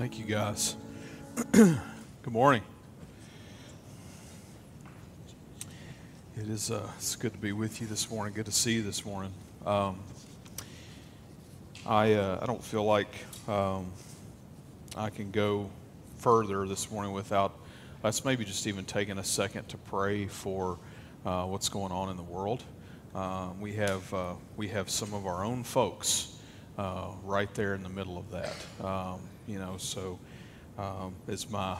Thank you, guys. Good morning. It is uh, it's good to be with you this morning. Good to see you this morning. Um, I uh, I don't feel like um, I can go further this morning without us maybe just even taking a second to pray for uh, what's going on in the world. Um, we have uh, we have some of our own folks uh, right there in the middle of that. You know, so um, it's my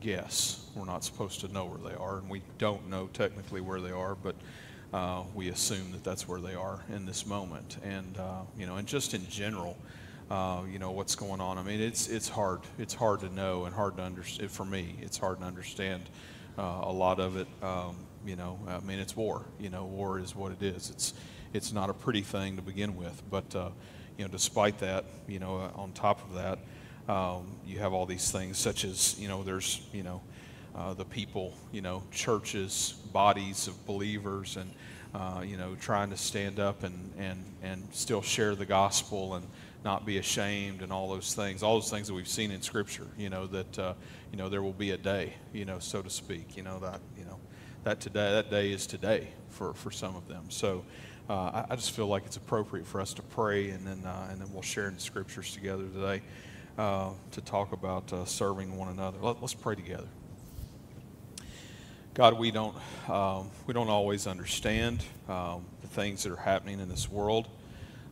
guess. We're not supposed to know where they are, and we don't know technically where they are, but uh, we assume that that's where they are in this moment. And uh, you know, and just in general, uh, you know, what's going on. I mean, it's it's hard. It's hard to know and hard to understand. For me, it's hard to understand uh, a lot of it. Um, you know, I mean, it's war. You know, war is what it is. It's it's not a pretty thing to begin with, but uh, you know, despite that, you know, uh, on top of that, um, you have all these things such as, you know, there's, you know, uh, the people, you know, churches, bodies of believers, and uh, you know, trying to stand up and and and still share the gospel and not be ashamed and all those things, all those things that we've seen in Scripture. You know that uh, you know there will be a day, you know, so to speak. You know that you know that today that day is today for for some of them. So uh, I, I, just feel like it's appropriate for us to pray, and then uh, and then we'll share in the scriptures together today uh, to talk about uh, serving one another. Let, us pray together. God, we don't um, we don't always understand um, the things that are happening in this world,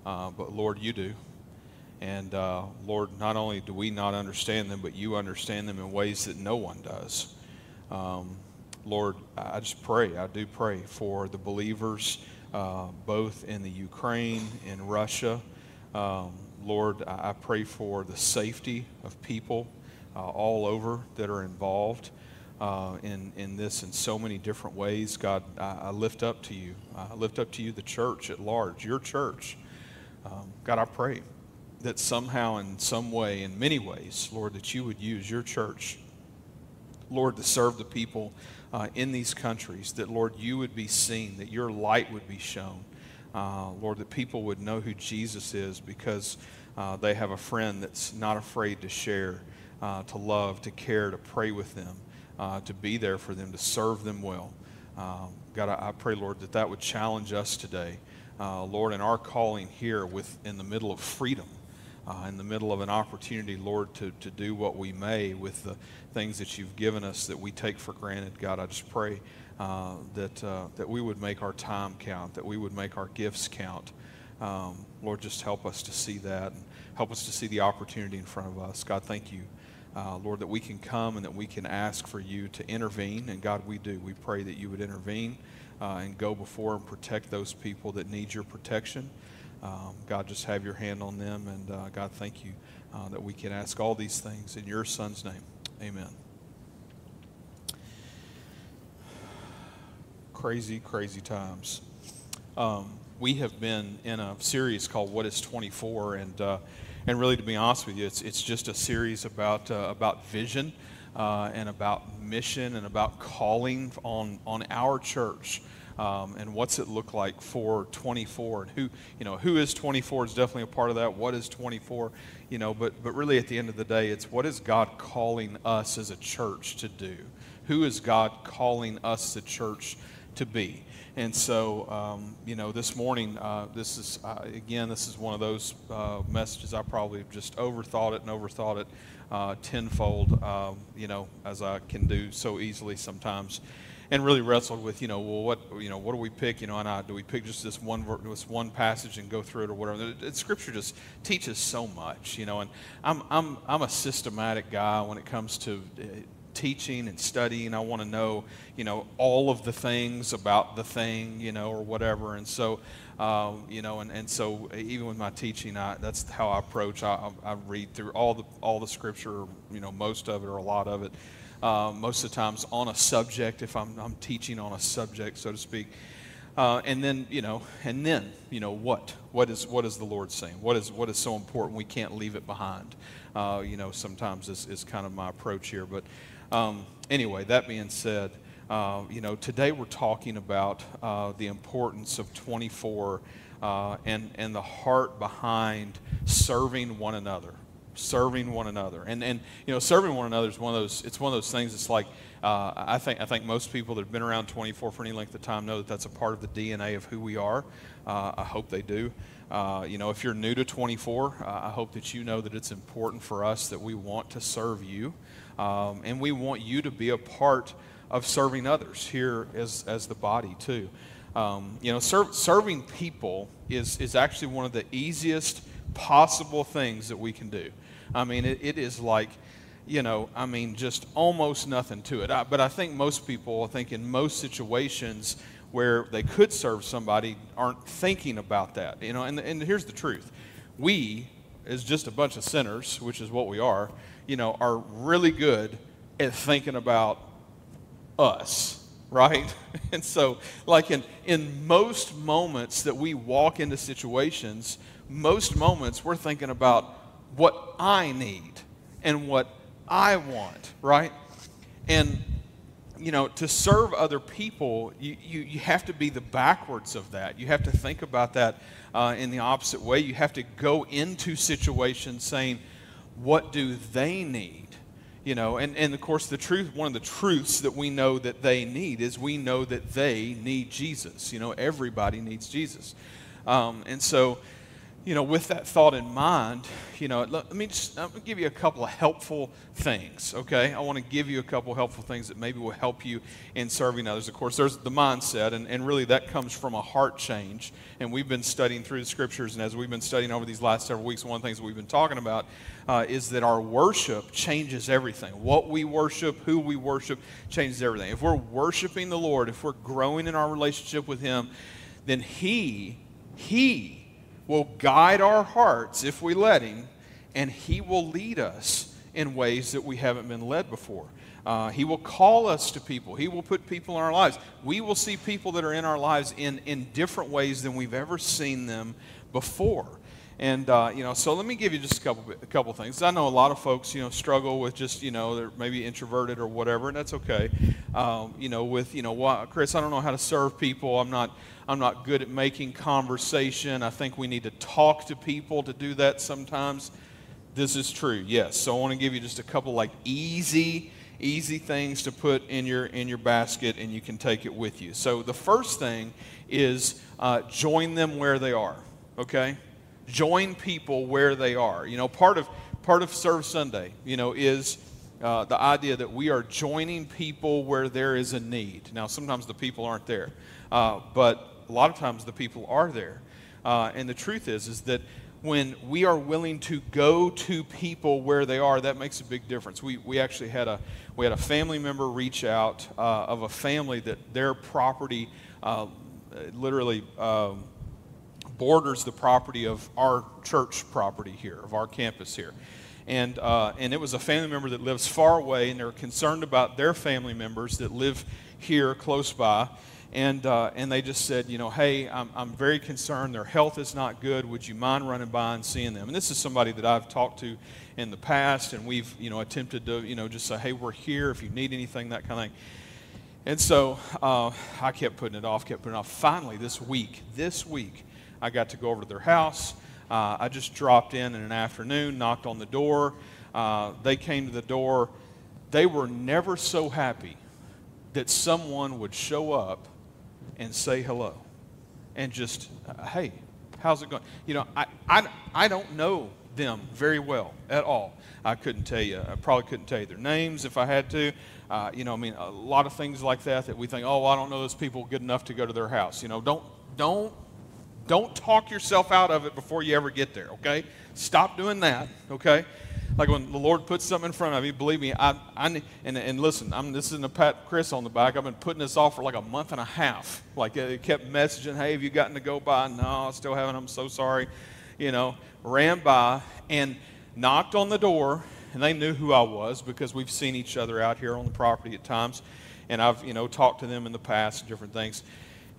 uh, but Lord, you do. And uh, Lord, not only do we not understand them, but you understand them in ways that no one does. Um, Lord, I just pray, I do pray for the believers uh, both in the Ukraine, in Russia. Um, Lord, I pray for the safety of people uh, all over that are involved uh, in, in this in so many different ways. God, I, I, lift up to you. I lift up to you the church at large, your church. Um, God, I pray that somehow, in some way, in many ways, Lord, that you would use your church, Lord, to serve the people uh, in these countries, that, Lord, you would be seen, that your light would be shown. Uh, Lord, that people would know who Jesus is because uh, they have a friend that's not afraid to share, uh, to love, to care, to pray with them, uh, to be there for them, to serve them well. Um, God, I, I, pray, Lord, that that would challenge us today. Uh, Lord, in our calling here with, in the middle of freedom, uh, in the middle of an opportunity, Lord, to, to do what we may with the things that you've given us that we take for granted. God, I just pray uh, that, uh, that we would make our time count, that we would make our gifts count. Um, Lord, just help us to see that and help us to see the opportunity in front of us. God, thank you. Uh, Lord, that we can come and that we can ask for you to intervene. And God, we do. We pray that you would intervene uh, and go before and protect those people that need your protection. Um, God, just have your hand on them. And uh, God, thank you uh, that we can ask all these things in your Son's name. Amen. Crazy, crazy times. Um, we have been in a series called What is 24? And, uh, and really, to be honest with you, it's, it's just a series about, uh, about vision. Uh, and about mission and about calling on, on our church um, and what's it look like for 24 and who you know who is 24 is definitely a part of that. What is 24 you know but but really at the end of the day it's what is god calling us as a church to do? Who is god calling us the church to be? And so um, you know this morning uh, this is uh, again this is one of those uh, messages i probably just overthought it and overthought it uh, tenfold um, you know as i can do so easily sometimes and really wrestled with, you know, well, what, you know, what do we pick? You know, and I, do we pick just this one, this one passage and go through it or whatever? It, it, scripture just teaches so much, you know, and I'm, I'm, I'm a systematic guy when it comes to uh, teaching and studying. I want to know, you know, all of the things about the thing, you know, or whatever. And so, uh, you know, and, and so even with my teaching, I, that's how I approach. I, I read through all the all the scripture, you know, most of it or a lot of it uh, most of the times on a subject, if I'm, I'm teaching on a subject, so to speak. Uh, and then, you know, and then, you know, what? What is, what is the Lord saying? What is, what is so important we can't leave it behind? Uh, you know, sometimes is, is kind of my approach here. But um, anyway, that being said, uh, you know, today we're talking about uh, the importance of 24 uh, and, and the heart behind serving one another serving one another. And, and you know, serving one another is one of those, it's one of those things It's like, uh, I, think, I think most people that have been around 24 for any length of time know that that's a part of the DNA of who we are. Uh, I hope they do. Uh, you know, if you're new to 24, uh, I hope that you know that it's important for us that we want to serve you. Um, and we want you to be a part of serving others here as, as the body, too. Um, you know, ser- serving people is, is actually one of the easiest possible things that we can do. I mean, it, it is like, you know, I mean, just almost nothing to it. I, but I think most people, I think in most situations where they could serve somebody, aren't thinking about that. You know, and, and here's the truth we, as just a bunch of sinners, which is what we are, you know, are really good at thinking about us, right? And so, like in, in most moments that we walk into situations, most moments we're thinking about what I need and what I want, right? And, you know, to serve other people, you, you, you have to be the backwards of that. You have to think about that uh, in the opposite way. You have to go into situations saying, what do they need? You know, and, and of course, the truth, one of the truths that we know that they need is we know that they need Jesus. You know, everybody needs Jesus. Um, and so, you know, with that thought in mind, you know, let, me just I'm give you a couple of helpful things, okay? I want to give you a couple of helpful things that maybe will help you in serving others. Of course, there's the mindset, and, and really that comes from a heart change. And we've been studying through the scriptures, and as we've been studying over these last several weeks, one of the things we've been talking about uh, is that our worship changes everything. What we worship, who we worship, changes everything. If we're worshiping the Lord, if we're growing in our relationship with Him, then He, He, will guide our hearts if we let Him, and He will lead us in ways that we haven't been led before. Uh, he will call us to people. He will put people in our lives. We will see people that are in our lives in, in different ways than we've ever seen them before. And uh, you know, so let me give you just a couple a couple things. I know a lot of folks, you know, struggle with just you know they're maybe introverted or whatever, and that's okay. Um, you know, with you know, Chris, I don't know how to serve people. I'm not I'm not good at making conversation. I think we need to talk to people to do that sometimes. This is true, yes. So I want to give you just a couple like easy, easy things to put in your in your basket, and you can take it with you. So the first thing is uh, join them where they are. Okay, join people where they are. You know, part of part of Serve Sunday, you know, is uh, the idea that we are joining people where there is a need. Now, sometimes the people aren't there, uh, but a lot of times the people are there. Uh, and the truth is, is that when we are willing to go to people where they are, that makes a big difference. We, we actually had a, we had a family member reach out uh, of a family that their property uh, literally um, borders the property of our church property here, of our campus here. And, uh, and it was a family member that lives far away, and they're concerned about their family members that live here close by and, uh, and they just said, you know, hey, I'm, I'm very concerned. Their health is not good. Would you mind running by and seeing them? And this is somebody that I've talked to in the past, and we've, you know, attempted to, you know, just say, hey, we're here if you need anything, that kind of thing. And so uh, I kept putting it off, kept putting it off. Finally, this week, this week, I got to go over to their house. Uh, I just dropped in in an afternoon, knocked on the door. Uh, they came to the door. They were never so happy that someone would show up and say hello and just, uh, hey, how's it going? You know, I, I, I don't know them very well at all. I couldn't tell you, I probably couldn't tell you their names if I had to. Uh, you know, I mean, a lot of things like that that we think, oh, I don't know those people good enough to go to their house. You know, don't, don't, don't talk yourself out of it before you ever get there, okay? Stop doing that, okay? like when the Lord puts something in front of you, believe me, I, I and, and listen, I'm, this isn't a pat Chris on the back. I've been putting this off for like a month and a half. Like it kept messaging, hey, have you gotten to go by? No, I still haven't. I'm so sorry. You know, ran by and knocked on the door, and they knew who I was because we've seen each other out here on the property at times, and I've you know talked to them in the past, and different things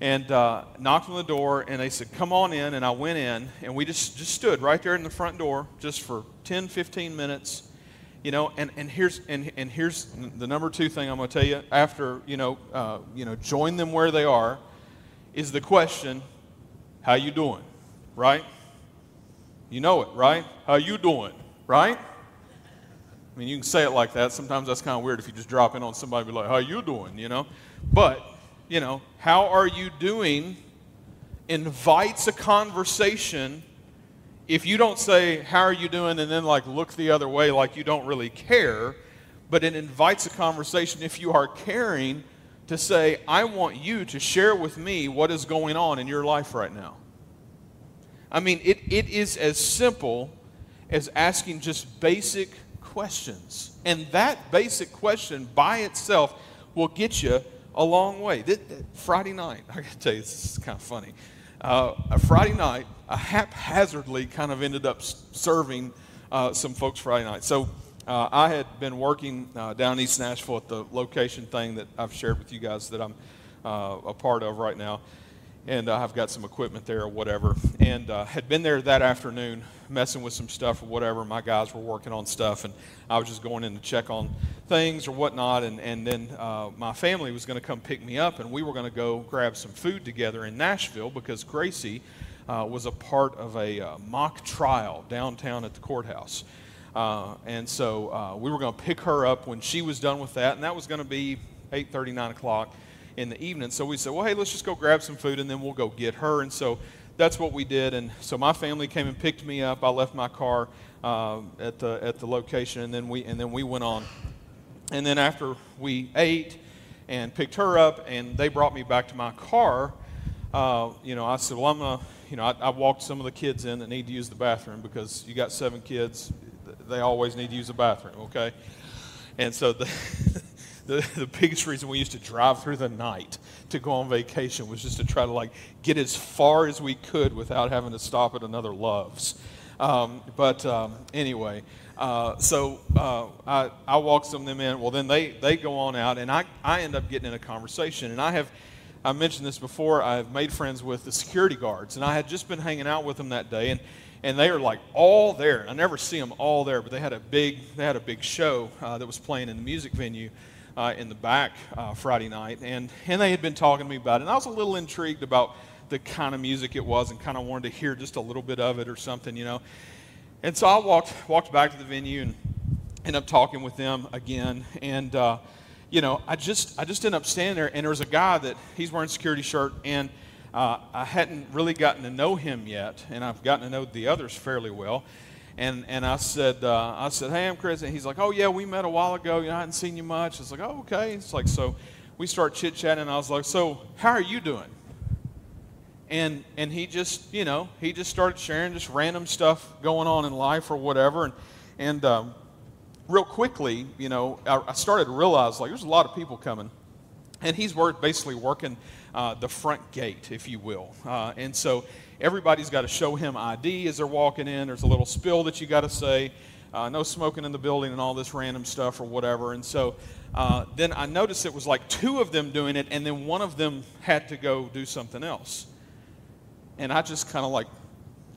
and uh, knocked on the door and they said come on in and i went in and we just, just stood right there in the front door just for 10 15 minutes you know and, and here's and, and here's the number two thing i'm going to tell you after you know uh, you know join them where they are is the question how you doing right you know it right how you doing right? I mean, you can say it like that. Sometimes that's kind of weird if you just drop in on somebody be like, how you doing, you know? But, you know, how are you doing invites a conversation if you don't say, how are you doing, and then like look the other way like you don't really care, but it invites a conversation if you are caring to say, I want you to share with me what is going on in your life right now. I mean, it, it is as simple as asking just basic questions. And that basic question by itself will get you a long way. This, Friday night, I gotta tell you, this is kind of funny. Uh, a Friday night, I haphazardly kind of ended up serving uh, some folks Friday night. So uh, I had been working uh, down East Nashville at the location thing that I've shared with you guys that I'm uh, a part of right now and uh, I've got some equipment there or whatever. And uh, had been there that afternoon messing with some stuff or whatever. My guys were working on stuff, and I was just going in to check on things or whatnot. And, and then uh, my family was going to come pick me up, and we were going to go grab some food together in Nashville because Gracie uh, was a part of a uh, mock trial downtown at the courthouse. Uh, and so we were going to pick her up when she was done with that, and that was going to be 8:30, 9 o'clock in the evening. So we said, well, hey, let's just go grab some food and then we'll go get her. And so that's what we did. And so my family came and picked me up. I left my car uh, at the at the location, and then we and then we went on. And then after we ate and picked her up, and they brought me back to my car. Uh, you know, I said, well, I'm gonna. You know, I, I walked some of the kids in that need to use the bathroom because you got seven kids. They always need to use the bathroom. Okay. And so the the, the biggest reason we used to drive through the night to go on vacation was just to try to like get as far as we could without having to stop at another Love's. Um, but um, anyway, uh, so uh, I, I walk some of them in. Well, then they, they go on out, and I, I end up getting in a conversation. And I have, I mentioned this before, I've made friends with the security guards, and I had just been hanging out with them that day. And, and they are like all there. I never see them all there, but they had a big, they had a big show uh, that was playing in the music venue uh, in the back uh, Friday night, and, and they had been talking to me about it. And I was a little intrigued about the kind of music it was and kind of wanted to hear just a little bit of it or something, you know. And so I walked, walked back to the venue and ended up talking with them again. And, uh, you know, I just, I just ended up standing there, and there was a guy that he's wearing a security shirt, and uh, I hadn't really gotten to know him yet, and I've gotten to know the others fairly well. And, and I said, uh, I said, hey, I'm Chris. And he's like, oh, yeah, we met a while ago. You know, I hadn't seen you much. It's like, oh, okay. It's like, so we start chit chatting. And I was like, so how are you doing? And, and he just, you know, he just started sharing just random stuff going on in life or whatever. And, and um, real quickly, you know, I, I started to realize, like, there's a lot of people coming. And he's basically working uh, the front gate, if you will. Uh, and so everybody's got to show him ID as they're walking in. There's a little spill that you got to say. Uh, no smoking in the building and all this random stuff or whatever. And so uh, then I noticed it was like two of them doing it, and then one of them had to go do something else. And I just kind of like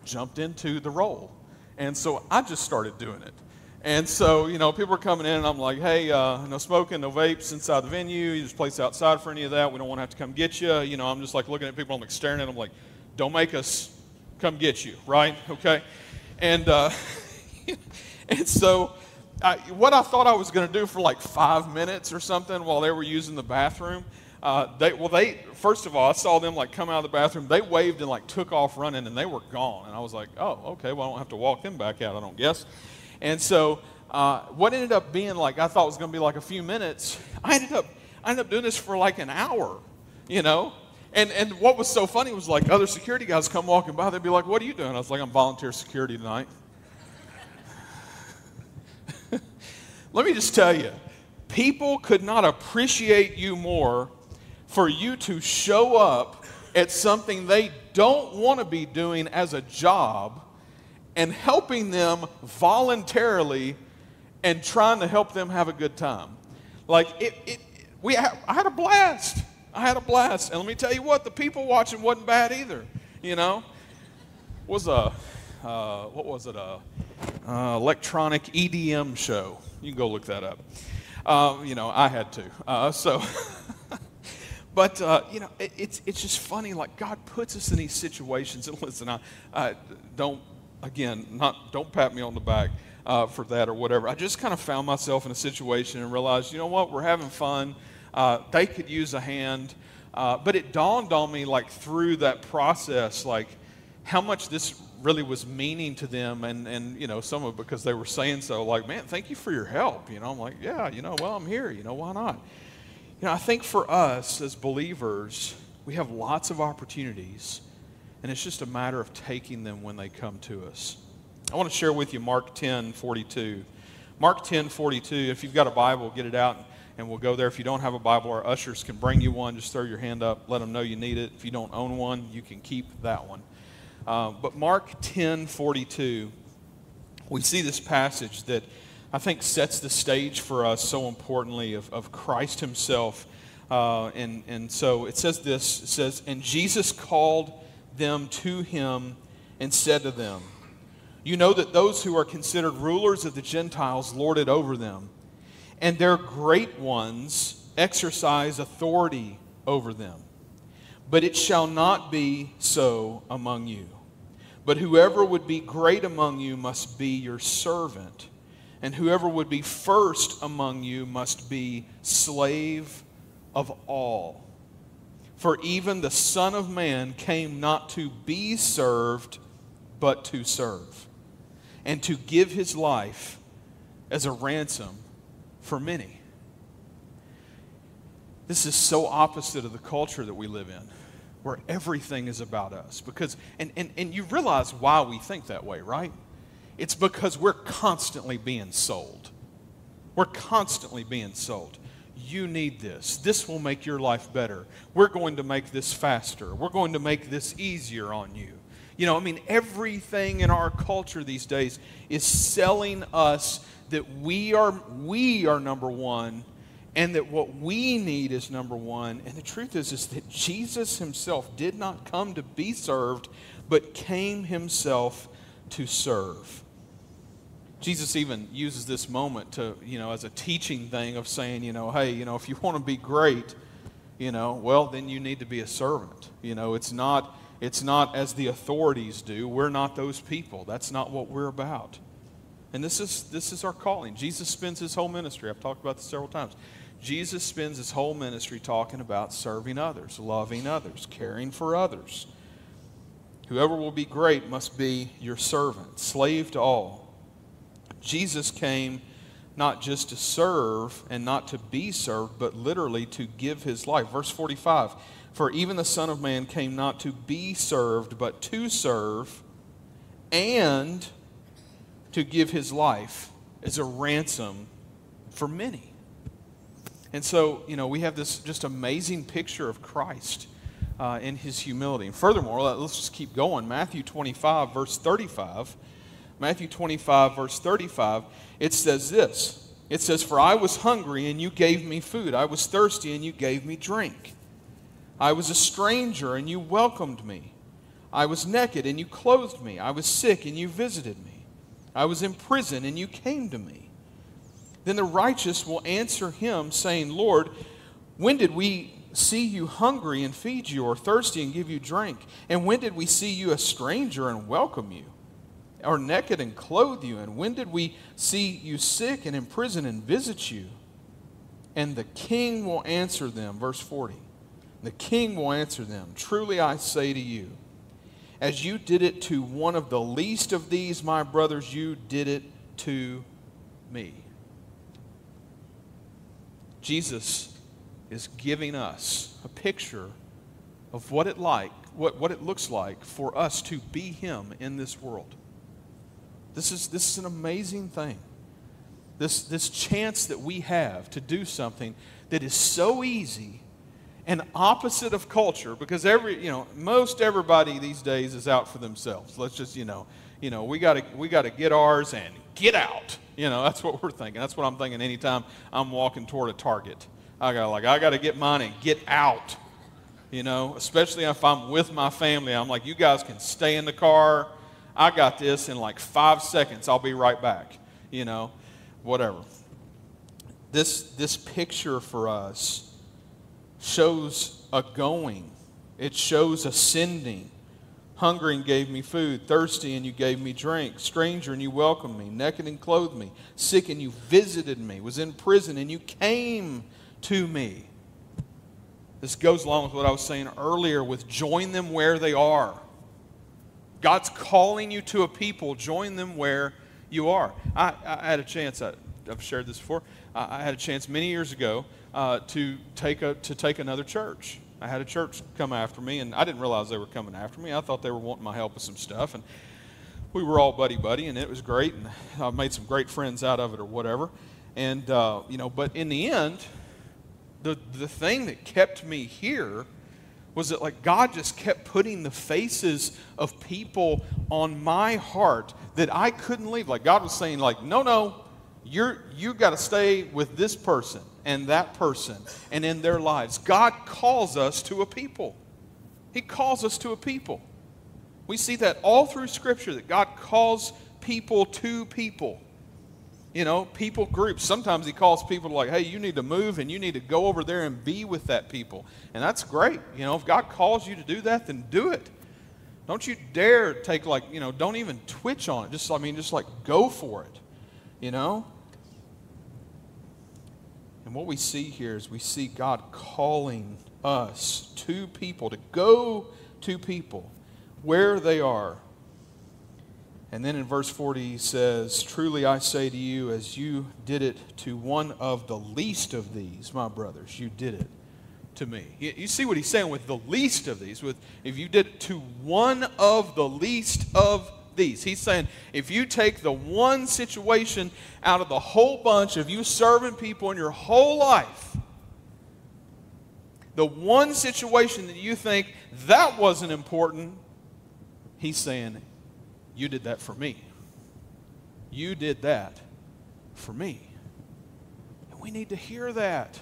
jumped into the role. And so I just started doing it. And so, you know, people are coming in, and I'm like, hey, uh, no smoking, no vapes inside the venue. There's place outside for any of that. We don't want to have to come get you. You know, I'm just like looking at people, I'm like staring at them, like, don't make us come get you, right? Okay? And, uh, and so, I, what I thought I was going to do for like five minutes or something while they were using the bathroom, uh, they, well, they, first of all, I saw them like come out of the bathroom. They waved and like took off running and they were gone. And I was like, oh, okay, well, I don't have to walk them back out, I don't guess. And so, uh, what ended up being like, I thought was going to be like a few minutes, I ended up, I ended up doing this for like an hour, you know? And, and what was so funny was like other security guys come walking by, they'd be like, What are you doing? I was like, I'm volunteer security tonight. Let me just tell you, people could not appreciate you more for you to show up at something they don't want to be doing as a job and helping them voluntarily and trying to help them have a good time. Like, it, it, we I had a blast. I had a blast. And let me tell you what, the people watching wasn't bad either. You know, was a uh, what was it a uh, electronic EDM show. You can go look that up. Uh, you know, I had to. Uh, so, but uh, you know, it, it's it's just funny. Like God puts us in these situations. And listen, I, I don't again not don't pat me on the back. for that or whatever. I just kind of found myself in a situation and realized, you know what, we're having fun. Uh, they could use a hand. Uh, but it dawned on me, like through that process, like how much this really was meaning to them. And, and you know, some of because they were saying so, like, man, thank you for your help. You know, I'm like, yeah, you know, well, I'm here. You know, why not? You know, I think for us as believers, we have lots of opportunities, and it's just a matter of taking them when they come to us. I want to share with you Mark 10 42. Mark 10 42, if you've got a Bible, get it out and we'll go there. If you don't have a Bible, our ushers can bring you one. Just throw your hand up, let them know you need it. If you don't own one, you can keep that one. Uh, but Mark 10 42, we see this passage that I think sets the stage for us so importantly of, of Christ Himself. Uh, and, and so it says this it says, And Jesus called them to Him and said to them, you know that those who are considered rulers of the Gentiles lord it over them, and their great ones exercise authority over them. But it shall not be so among you. But whoever would be great among you must be your servant, and whoever would be first among you must be slave of all. For even the Son of Man came not to be served, but to serve and to give his life as a ransom for many. This is so opposite of the culture that we live in, where everything is about us. Because, and, and, and you realize why we think that way, right? It's because we're constantly being sold. We're constantly being sold. You need this. This will make your life better. We're going to make this faster. We're going to make this easier on you. You know, I mean, everything in our culture these days is selling us that we are, we are number one and that what we need is number one. And the truth is, is that Jesus himself did not come to be served, but came himself to serve. Jesus even uses this moment to, you know, as a teaching thing of saying, you know, hey, you know, if you want to be great, you know, well, then you need to be a servant. You know, it's not it's not as the authorities do. We're not those people. That's not what we're about. And this is, this is our calling. Jesus spends his whole ministry, I've talked about this several times. Jesus spends his whole ministry talking about serving others, loving others, caring for others. Whoever will be great must be your servant, slave to all. Jesus came not just to serve and not to be served, but literally to give his life. Verse 45 for even the Son of Man came not to be served, but to serve and to give his life as a ransom for many. And so, you know, we have this just amazing picture of Christ uh, in his humility. And furthermore, let's just keep going. Matthew 25, verse 35. Matthew 25, verse 35, it says this It says, For I was hungry, and you gave me food. I was thirsty, and you gave me drink. I was a stranger and you welcomed me. I was naked and you clothed me. I was sick and you visited me. I was in prison and you came to me. Then the righteous will answer him, saying, Lord, when did we see you hungry and feed you, or thirsty and give you drink? And when did we see you a stranger and welcome you? Or naked and clothe you? And when did we see you sick and in prison and visit you? And the king will answer them, verse 40. The king will answer them Truly I say to you, as you did it to one of the least of these, my brothers, you did it to me. Jesus is giving us a picture of what it like, what, what it looks like for us to be him in this world. This is, this is an amazing thing. This, this chance that we have to do something that is so easy and opposite of culture because every you know most everybody these days is out for themselves. Let's just you know you know we got to we got to get ours and get out. You know that's what we're thinking. That's what i'm thinking anytime i'm walking toward a target. I got like i got to get mine and get out. You know especially if i'm with my family i'm like you guys can stay in the car i got this in like five seconds i'll be right back you know whatever this this picture for us shows a going, it shows ascending Hungry and gave me food, thirsty and you gave me drink, stranger and you welcomed me, naked and clothed me, sick and you visited me, was in prison and you came to me. This goes along with what I was saying earlier with join them where they are. God's calling you to a people, join them where you are. I, I had a chance, I, have shared this before, I, I had a chance many years ago uh, to, take a, to take another church. I had a church come after me, and I didn't realize they were coming after me. I thought they were wanting my help with some stuff, and we were all buddy buddy, and it was great, and I made some great friends out of it, or whatever. And uh, you know, but in the end, the the thing that kept me here was that like God just kept putting the faces of people on my heart that I couldn't leave. Like God was saying, like, no, no, you're you got to stay with this person and that person and in their lives. God calls us to a people. He calls us to a people. We see that all through Scripture that God calls people to people. You know, people groups. Sometimes He calls people like, hey, you need to move and you need to go over there and be with that people. And that's great. You know, if God calls you to do that, then do it. Don't you dare take like, you know, don't even twitch on it. Just, I mean, just like go for it. You know? And what we see here is we see God calling us to people, to go to people where they are. And then in verse 40, he says, Truly I say to you, as you did it to one of the least of these, my brothers, you did it to me. You, see what he's saying with the least of these. With if you did it to one of the least of these. He's saying if you take the one situation out of the whole bunch of you serving people in your whole life, the one situation that you think that wasn't important, he's saying, You did that for me. You did that for me. And we need to hear that.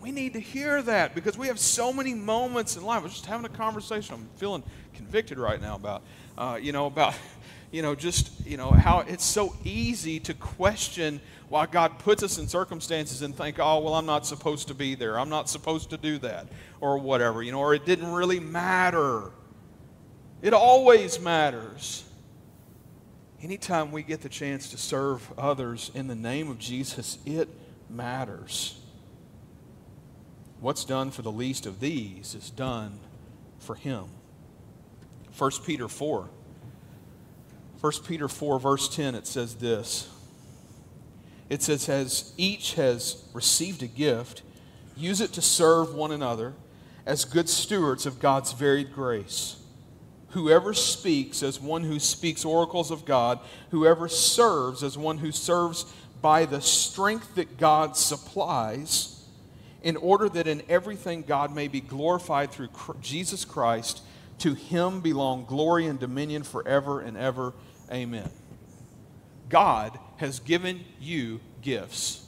We need to hear that because we have so many moments in life. I was just having a conversation. I'm feeling convicted right now about uh, you know, about, you know, just, you know, how it's so easy to question why God puts us in circumstances and think, oh, well, I'm not supposed to be there. I'm not supposed to do that, or whatever, you know, or it didn't really matter. It always matters. Anytime we get the chance to serve others in the name of Jesus, it matters. What's done for the least of these is done for him. 1 Peter 4. 1 Peter 4, verse 10, it says this. It says, As each has received a gift, use it to serve one another as good stewards of God's varied grace. Whoever speaks as one who speaks oracles of God, whoever serves as one who serves by the strength that God supplies, in order that in everything God may be glorified through Jesus Christ to him belong glory and dominion forever and ever. Amen. God has given you gifts.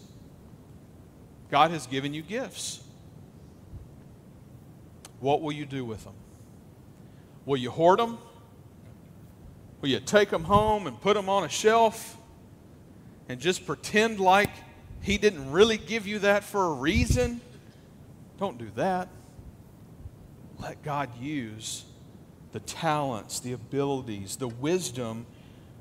God has given you gifts. What will you do with them? Will you hoard them? Will you take them home and put them on a shelf and just pretend like He didn't really give you that for a reason? Don't do that. Let God use the talents, the abilities, the wisdom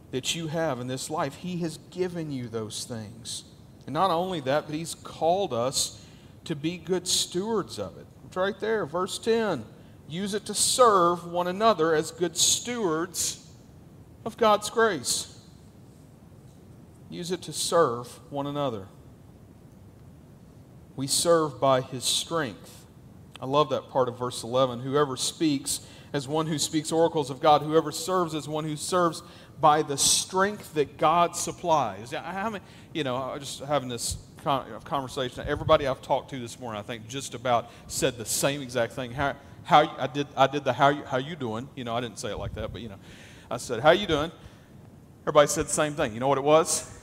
that you have in this life. He has given you those things. And not only that, but He's called us to be good stewards of it. It's right there, verse 10. Use it to serve one another as good stewards of God's grace. Use it to serve one another. We serve by His strength. I love that part of verse 11. Whoever speaks, as one who speaks oracles of God. Whoever serves as one who serves by the strength that God supplies. How many, you know, I was just having this conversation. Everybody I've talked to this morning, I think, just about said the same exact thing. How, how I did, I did the how you, how you doing? You know, I didn't say it like that, but you know, I said, how you doing? Everybody said the same thing. You know what it was?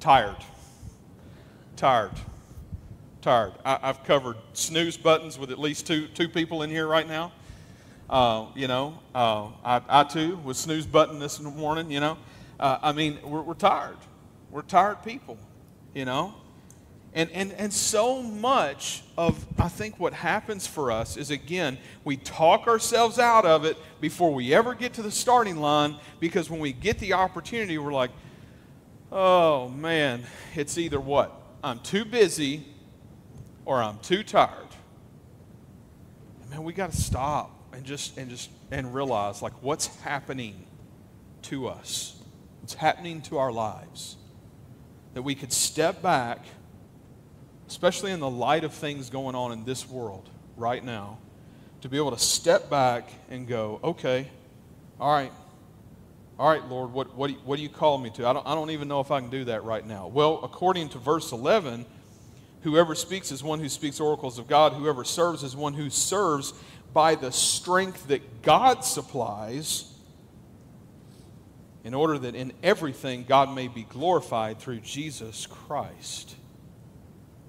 Tired. Tired tired. I, have covered snooze buttons with at least two, two people in here right now. Uh, you know, uh, I, I, too was snooze button this morning, you know. Uh, I mean, we're, we're tired. We're tired people, you know. And, and, and so much of, I think, what happens for us is again, we talk ourselves out of it before we ever get to the starting line because when we get the opportunity, we're like, oh man, it's either what? I'm too busy or I'm too tired. And man, we got to stop and just, and just and realize like what's happening to us, what's happening to our lives. That we could step back especially in the light of things going on in this world right now, to be able to step back and go, okay, all right, all right, Lord, what, what, do you, what do you call me to? I don't, I don't even know if I can do that right now. Well, according to verse 11, whoever speaks is one who speaks oracles of God, whoever serves is one who serves by the strength that God supplies, in order that in everything God may be glorified through Jesus Christ.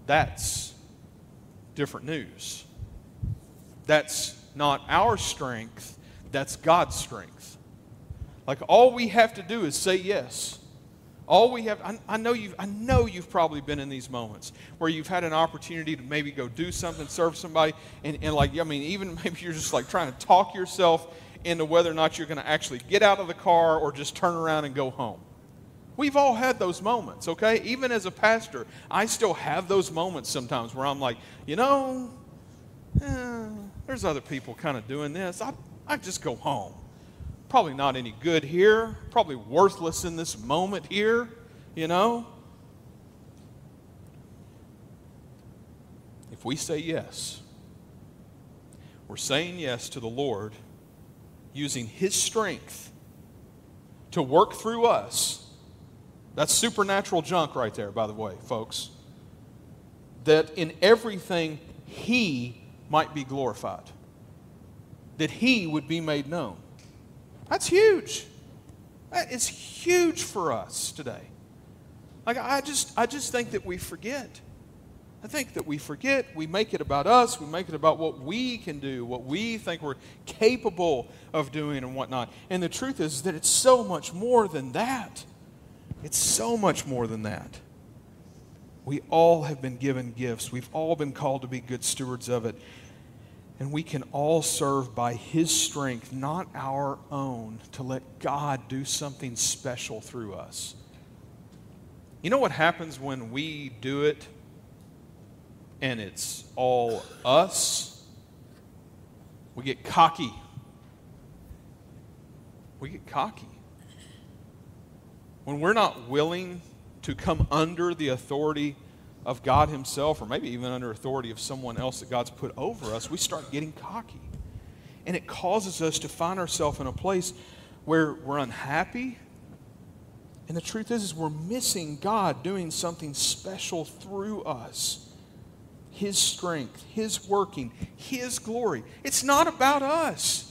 That's different news. That's not our strength, that's God's strength. Like all we have to do is say yes. All we have, I, I, know you've, I know you've probably been in these moments where you've had an opportunity to maybe go do something, serve somebody, and, and like, I mean, even maybe you're just like trying to talk yourself into whether or not you're going to actually get out of the car or just turn around and go home. We've all had those moments, okay? Even as a pastor, I still have those moments sometimes where I'm like, you know, eh, there's other people kind of doing this. I, I just go home. Probably not any good here. Probably worthless in this moment here, you know? If we say yes, we're saying yes to the Lord using His strength to work through us that's supernatural junk right there, by the way, folks. That in everything he might be glorified, that he would be made known. That's huge. That is huge for us today. Like I just I just think that we forget. I think that we forget, we make it about us, we make it about what we can do, what we think we're capable of doing and whatnot. And the truth is that it's so much more than that. It's so much more than that. We all have been given gifts. We've all been called to be good stewards of it. And we can all serve by His strength, not our own, to let God do something special through us. You know what happens when we do it and it's all us? We get cocky. We get cocky. When we're not willing to come under the authority of God Himself, or maybe even under authority of someone else that God's put over us, we start getting cocky. And it causes us to find ourselves in a place where we're unhappy. And the truth is, is we're missing God doing something special through us. His strength, His working, His glory. It's not about us.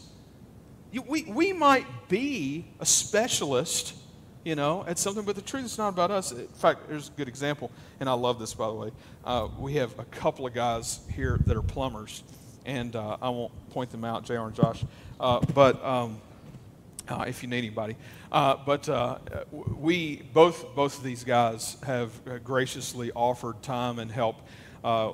We, we might be a specialist you know, it's something, but the truth is not about us. In fact, there's a good example, and I love this, by the way. Uh, we have a couple of guys here that are plumbers, and uh, I won't point them out, JR and Josh, uh, but um, uh, if you need anybody. Uh, but uh, we, both, both of these guys have graciously offered time and help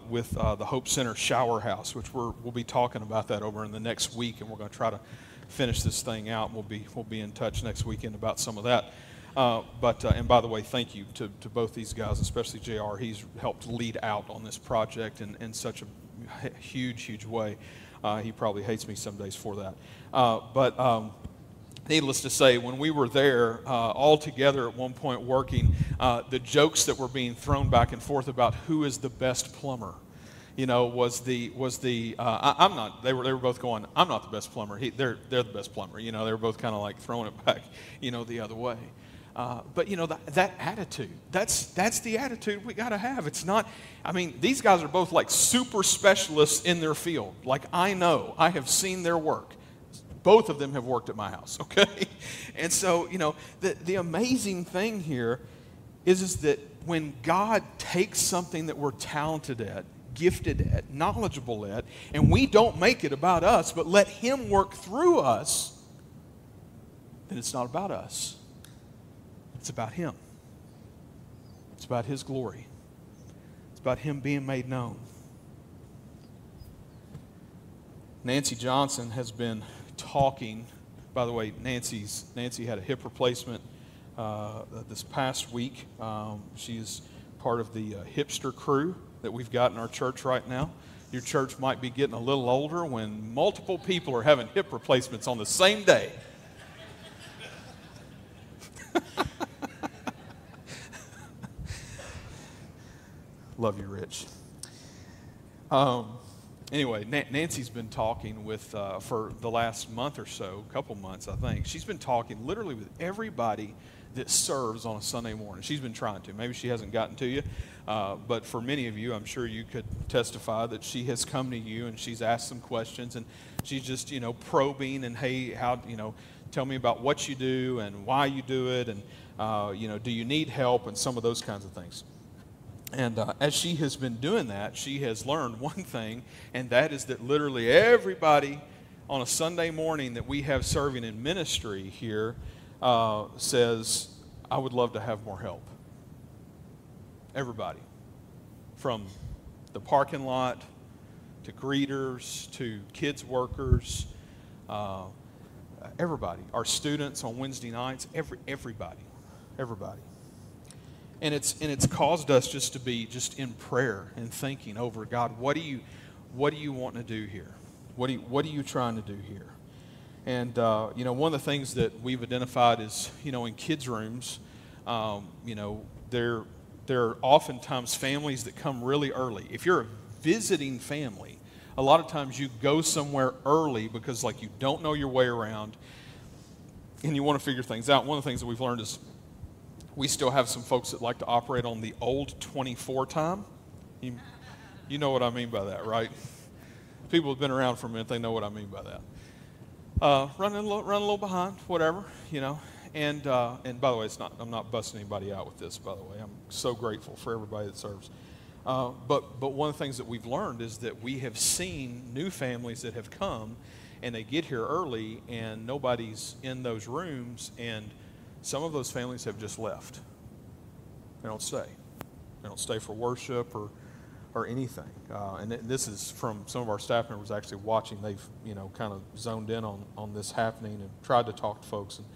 with the Hope Center Shower House, which we're, we'll be talking about that over in the next week, and we're going to try to finish this thing out. We'll be, we'll be in touch next weekend about some of that. Uh, but uh, and by the way, thank you to, to both these guys, especially Jr. He's helped lead out on this project in, in such a huge, huge way. Uh, he probably hates me some days for that. Uh, but um, needless to say, when we were there uh, all together at one point working, uh, the jokes that were being thrown back and forth about who is the best plumber you know, was the was the uh, I, am not. They were they were both going. I'm not the best plumber. He, they're they're the best plumber. You know, they were both kind of like throwing it back, you know, the other way. Uh, but you know that, that attitude that's that's the attitude we got to have. It's not i mean these guys are both like super specialists in their field. Like i know i have seen their work. Both of them have worked at my house okay? And so you know the, the amazing thing here is, is that when god takes something that we're talented at gifted at knowledgeable at and we don't make it about us but let him work through us then it's not about us it's about Him, it's about His glory. It's about Him being made known. Nancy Johnson has been talking. By the way, Nancy's Nancy had a hip replacement uh, this past week. Um, she's part of the uh, hipster crew that we've got in our church right now. Your church might be getting a little older when multiple people are having hip replacements on the same day. Love you, Rich. Um, anyway, Nancy's been talking with, uh, for the last month or so, a couple months, I think. She's been talking literally with everybody that serves on a Sunday morning. She's been trying to. Maybe she hasn't gotten to you, uh, but for many of you, I'm sure you could testify that she has come to you and she's asked some questions and she's just, you know, probing and, hey, how, you know, tell me about what you do and why you do it and, uh, you know, do you need help and some of those kinds of things. And uh, as she has been doing that, she has learned one thing, and that is that literally everybody on a Sunday morning that we have serving in ministry here uh, says, I would love to have more help. Everybody. From the parking lot to greeters to kids workers, uh, everybody. Our students on Wednesday nights, every, everybody. Everybody. And it's, and it's caused us just to be just in prayer and thinking over God, what do you, what do you want to do here? What, do you, what are you trying to do here? And, uh, you know, one of the things that we've identified is, you know, in kids' rooms, um, you know, there, there are oftentimes families that come really early. If you're a visiting family, a lot of times you go somewhere early because, like, you don't know your way around and you want to figure things out. One of the things that we've learned is we still have some folks that like to operate on the old 24 time. You, you know what I mean by that, right? People have been around for a minute, they know what I mean by that uh, running a little, run a little behind, whatever, you know. And uh, and by the way, it's not I'm not busting anybody out with this. By the way, I'm so grateful for everybody that serves. Uh, but but one of the things that we've learned is that we have seen new families that have come, and they get here early, and nobody's in those rooms, and some of those families have just left. They don't stay. They don't stay for worship or or anything. Uh, and this is from some of our staff members actually watching. They've, you know, kind of zoned in on, on this happening and tried to talk to folks and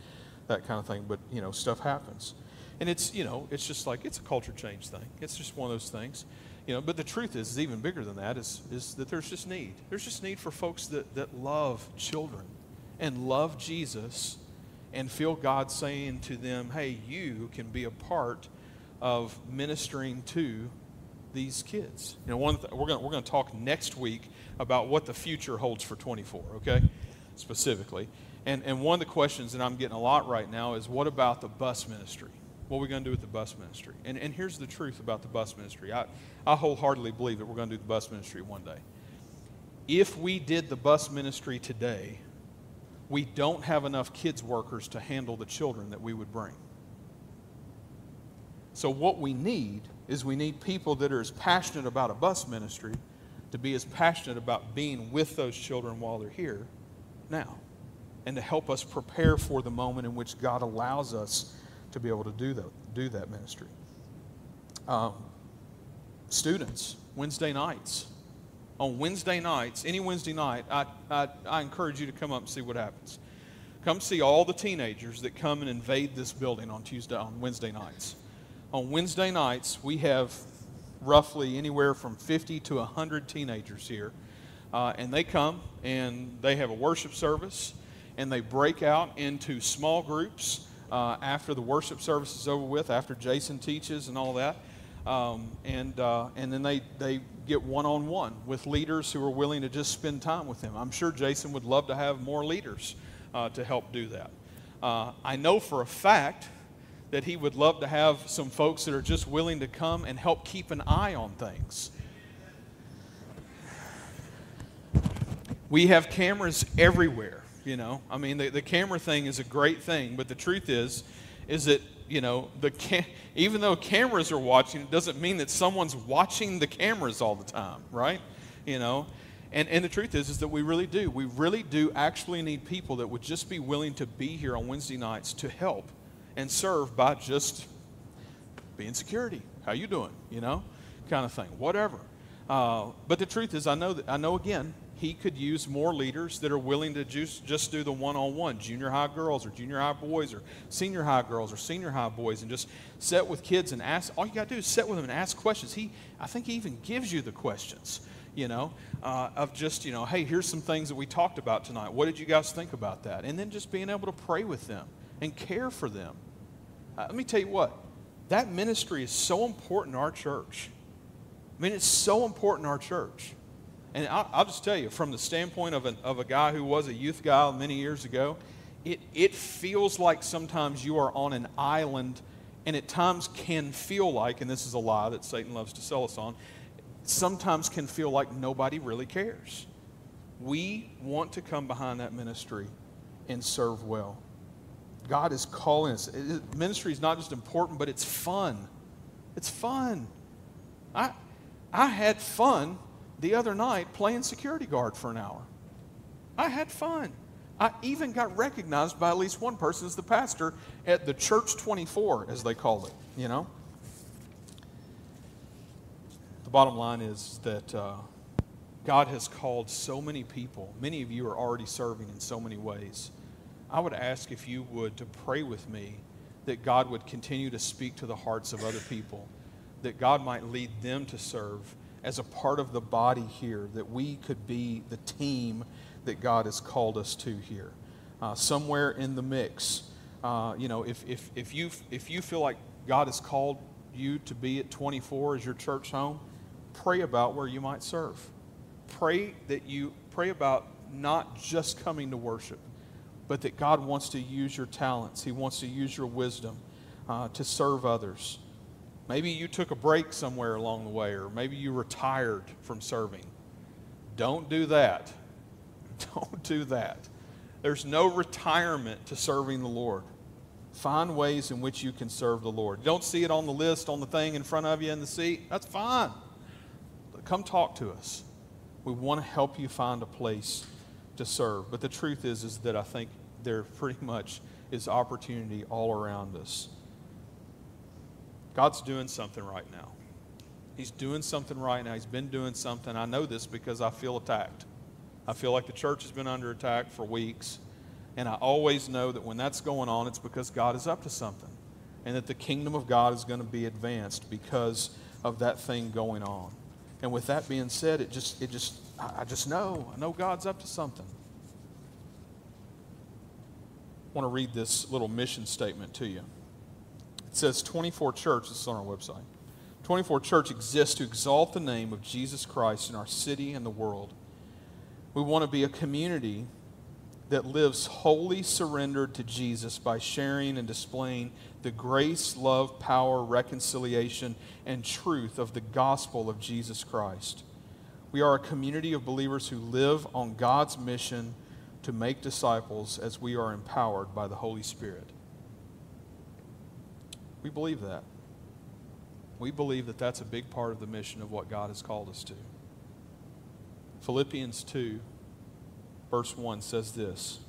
that kind of thing. But, you know, stuff happens. And it's, you know, it's just like, it's a culture change thing. It's just one of those things. You know, but the truth is, is even bigger than that is, is that there's just need. There's just need for folks that, that love children and love Jesus and feel God saying to them, hey, you can be a part of ministering to these kids. You know, one th- we're going we're to talk next week about what the future holds for 24, okay? Specifically. And, and one of the questions that I'm getting a lot right now is what about the bus ministry? What are we going to do with the bus ministry? And, and here's the truth about the bus ministry. I, I wholeheartedly believe that we're going to do the bus ministry one day. If we did the bus ministry today, we don't have enough kids workers to handle the children that we would bring. So, what we need is we need people that are as passionate about a bus ministry to be as passionate about being with those children while they're here now and to help us prepare for the moment in which God allows us to be able to do that, do that ministry. Um, students, Wednesday nights. On Wednesday nights, any Wednesday night, I, I, I encourage you to come up and see what happens. Come see all the teenagers that come and invade this building on Tuesday, on Wednesday nights on Wednesday nights, we have roughly anywhere from 50 to 100 teenagers here. Uh, and they come and they have a worship service and they break out into small groups uh, after the worship service is over with, after Jason teaches and all that. Um, and, uh, and then they, they get one on one with leaders who are willing to just spend time with them. I'm sure Jason would love to have more leaders uh, to help do that. Uh, I know for a fact that he would love to have some folks that are just willing to come and help keep an eye on things. We have cameras everywhere, you know. I mean, the, the camera thing is a great thing, but the truth is, is that, you know, the even though cameras are watching, it doesn't mean that someone's watching the cameras all the time, right? You know, and, and the truth is, is that we really do. We really do actually need people that would just be willing to be here on Wednesday nights to help and serve by just being security. How you doing? You know, kind of thing, whatever. Uh, but the truth is, I know that I know again he could use more leaders that are willing to just, just do the one-on-one junior high girls or junior high boys or senior high girls or senior high boys and just sit with kids and ask all you got to do is sit with them and ask questions. He i think he even gives you the questions you know uh, of just you know hey here's some things that we talked about tonight. What did you guys think about that? And then just being able to pray with them and care for them. Uh, let me tell you what that ministry is so important in our church. I mean it's so important in our church and I'll, I'll, just tell you, from the standpoint of, an, of a guy who was a youth guy many years ago, it, it feels like sometimes you are on an island, and at times can feel like, and this is a lie that Satan loves to sell us on, sometimes can feel like nobody really cares. We want to come behind that ministry and serve well. God is calling us. ministry is not just important, but it's fun. It's fun. I, I had fun the other night playing security guard for an hour. I had fun. I even got recognized by at least one person as the pastor at the Church 24, as they called it, you know? The bottom line is that uh, God has called so many people. Many of you are already serving in so many ways. I would ask if you would to pray with me that God would continue to speak to the hearts of other people, that God might lead them to serve as a part of the body here, that we could be the team that God has called us to here. Uh, somewhere in the mix, uh, you know, if, if, if, you, if you feel like God has called you to be at 24 as your church home, pray about where you might serve. Pray that you pray about not just coming to worship, but that God wants to use your talents. He wants to use your wisdom uh, to serve others. Maybe you took a break somewhere along the way, or maybe you retired from serving. Don't do that. Don't do that. There's no retirement to serving the Lord. Find ways in which you can serve the Lord. Don't see it on the list, on the thing in front of you in the seat. That's fine. But come talk to us. We want to help you find a place to serve. But the truth is, is that I think there pretty much is opportunity all around us. God's doing something right now. He's doing something right now. He's been doing something. I know this because I feel attacked. I feel like the church has been under attack for weeks. And I always know that when that's going on, it's because God is up to something. And that the kingdom of God is going to be advanced because of that thing going on. And with that being said, it just, it just, I just know. I know God's up to something. I want to read this little mission statement to you. It says 24 Church, this is on our website. 24 Church exists to exalt the name of Jesus Christ in our city and the world. We want to be a community that lives wholly surrendered to Jesus by sharing and displaying the grace, love, power, reconciliation, and truth of the gospel of Jesus Christ. We are a community of believers who live on God's mission to make disciples as we are empowered by the Holy Spirit. We believe that. We believe that that's a big part of the mission of what God has called us to. Philippians 2, verse 1 says this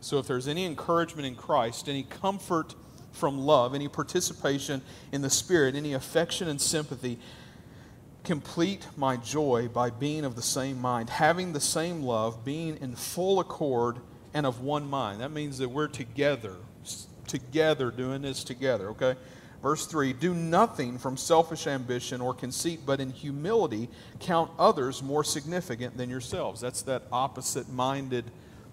So if there's any encouragement in Christ, any comfort from love, any participation in the Spirit, any affection and sympathy, complete my joy by being of the same mind, having the same love, being in full accord and of one mind. That means that we're together together, doing this together, okay? Verse 3 Do nothing from selfish ambition or conceit, but in humility count others more significant than yourselves. That's that opposite minded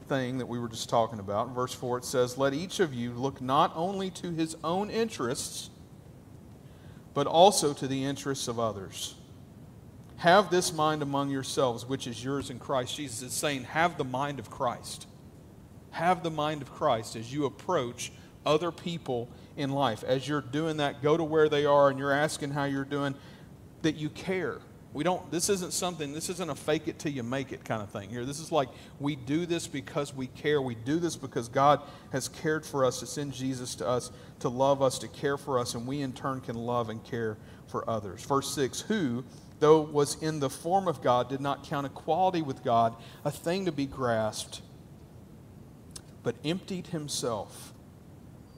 thing that we were just talking about. In verse 4, it says, Let each of you look not only to his own interests, but also to the interests of others. Have this mind among yourselves, which is yours in Christ Jesus. It's saying, Have the mind of Christ. Have the mind of Christ as you approach other people in life. As you're doing that, go to where they are and you're asking how you're doing, that you care. We don't, this isn't something, this isn't a fake it till you make it kind of thing here. This is like we do this because we care. We do this because God has cared for us to send Jesus to us, to love us, to care for us, and we in turn can love and care for others. Verse 6 Who, though was in the form of God, did not count equality with God a thing to be grasped, but emptied himself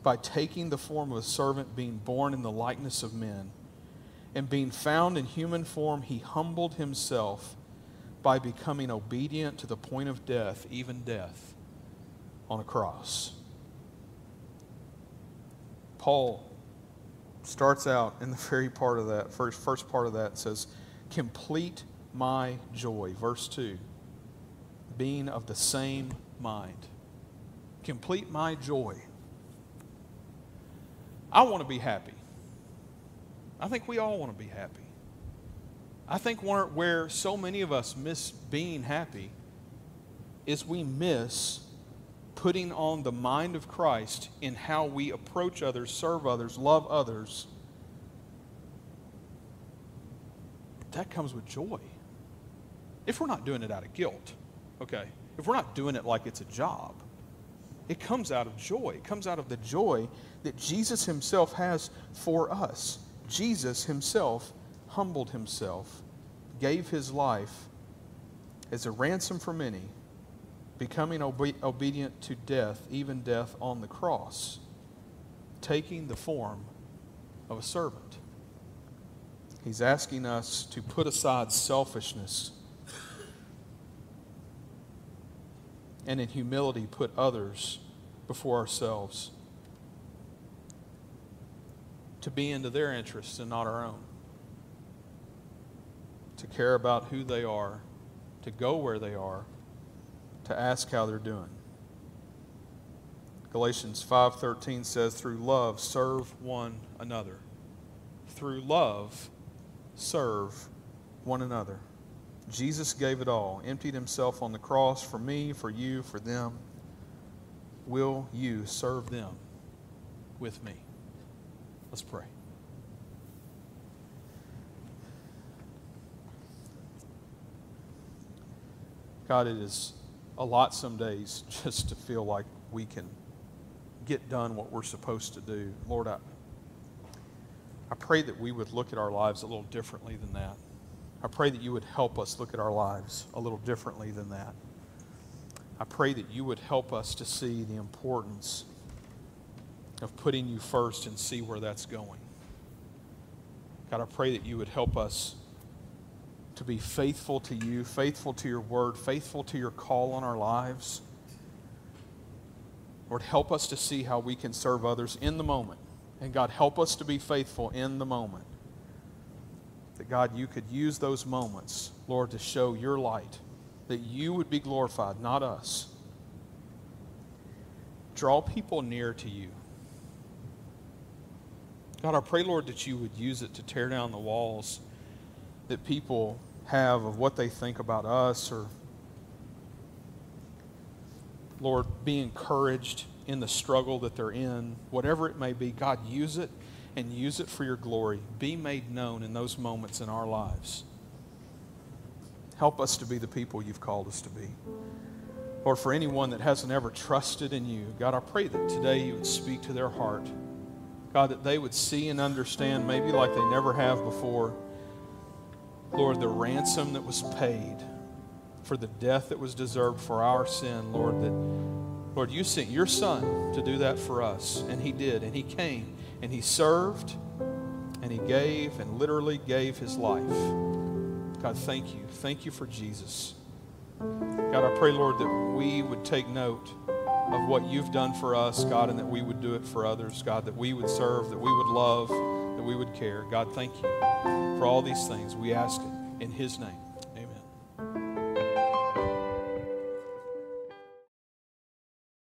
by taking the form of a servant, being born in the likeness of men. And being found in human form, he humbled himself by becoming obedient to the point of death, even death on a cross. Paul starts out in the very part of that, first, first part of that says, Complete my joy. Verse 2 Being of the same mind. Complete my joy. I want to be happy. I think we all want to be happy. I think where so many of us miss being happy is we miss putting on the mind of Christ in how we approach others, serve others, love others. That comes with joy. If we're not doing it out of guilt, okay? If we're not doing it like it's a job, it comes out of joy. It comes out of the joy that Jesus Himself has for us. Jesus Himself humbled Himself, gave His life as a ransom for many, becoming obe- obedient to death, even death on the cross, taking the form of a servant. He's asking us to put aside selfishness and in humility put others before ourselves, to be into their interests and not our own, to care about who they are, to go where they are, to ask how they're doing. Galatians 5:13 says through love serve one another. Through love serve one another. Jesus gave it all, emptied himself on the cross for me, for you, for them. Will you serve them with me? Let's pray. God, it is a lot some days just to feel like we can get done what we're supposed to do. Lord, I, I pray that we would look at our lives a little differently than that. I pray that you would help us look at our lives a little differently than that. I pray that you would help us to see the importance of putting you first and see where that's going. God, I pray that you would help us to be faithful to you, faithful to your word, faithful to your call on our lives. Lord, help us to see how we can serve others in the moment. And God, help us to be faithful in the moment that God, you could use those moments, Lord, to show your light, that you would be glorified, not us. Draw people near to you. God, I pray, Lord, that you would use it to tear down the walls that people have of what they think about us or, Lord, be encouraged in the struggle that they're in, whatever it may be. God, use it and use it for your glory. Be made known in those moments in our lives. Help us to be the people you've called us to be. Lord, for anyone that hasn't ever trusted in you, God, I pray that today you would speak to their heart. God, that they would see and understand, maybe like they never have before, Lord, the ransom that was paid for the death that was deserved for our sin, Lord, that, Lord, you sent your Son to do that for us, and He did, and He came, and he served and he gave and literally gave his life. God, thank you. Thank you for Jesus. God, I pray, Lord, that we would take note of what you've done for us, God, and that we would do it for others, God, that we would serve, that we would love, that we would care. God, thank you for all these things. We ask it in his name.